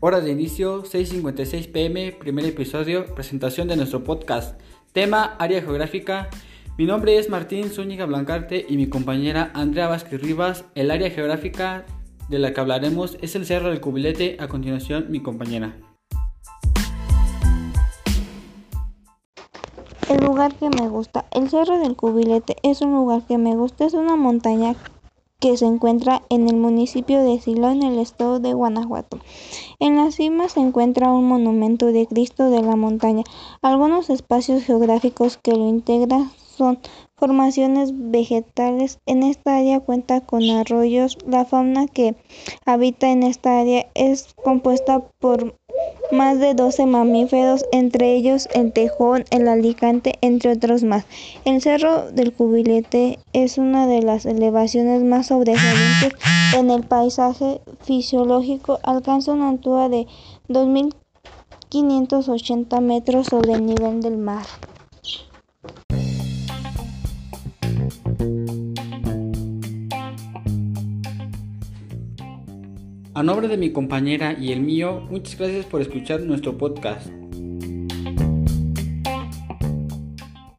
Hora de inicio 6.56 pm, primer episodio, presentación de nuestro podcast. Tema, área geográfica. Mi nombre es Martín Zúñiga Blancarte y mi compañera Andrea Vázquez Rivas. El área geográfica de la que hablaremos es el Cerro del Cubilete. A continuación, mi compañera. El lugar que me gusta. El Cerro del Cubilete es un lugar que me gusta. Es una montaña que se encuentra en el municipio de Silo, en el estado de Guanajuato. En la cima se encuentra un monumento de Cristo de la Montaña. Algunos espacios geográficos que lo integran son formaciones vegetales. En esta área cuenta con arroyos. La fauna que habita en esta área es compuesta por más de 12 mamíferos, entre ellos el tejón, el alicante, entre otros más. El Cerro del Cubilete es una de las elevaciones más sobresalientes en el paisaje fisiológico. Alcanza una altura de 2.580 metros sobre el nivel del mar. A nombre de mi compañera y el mío, muchas gracias por escuchar nuestro podcast.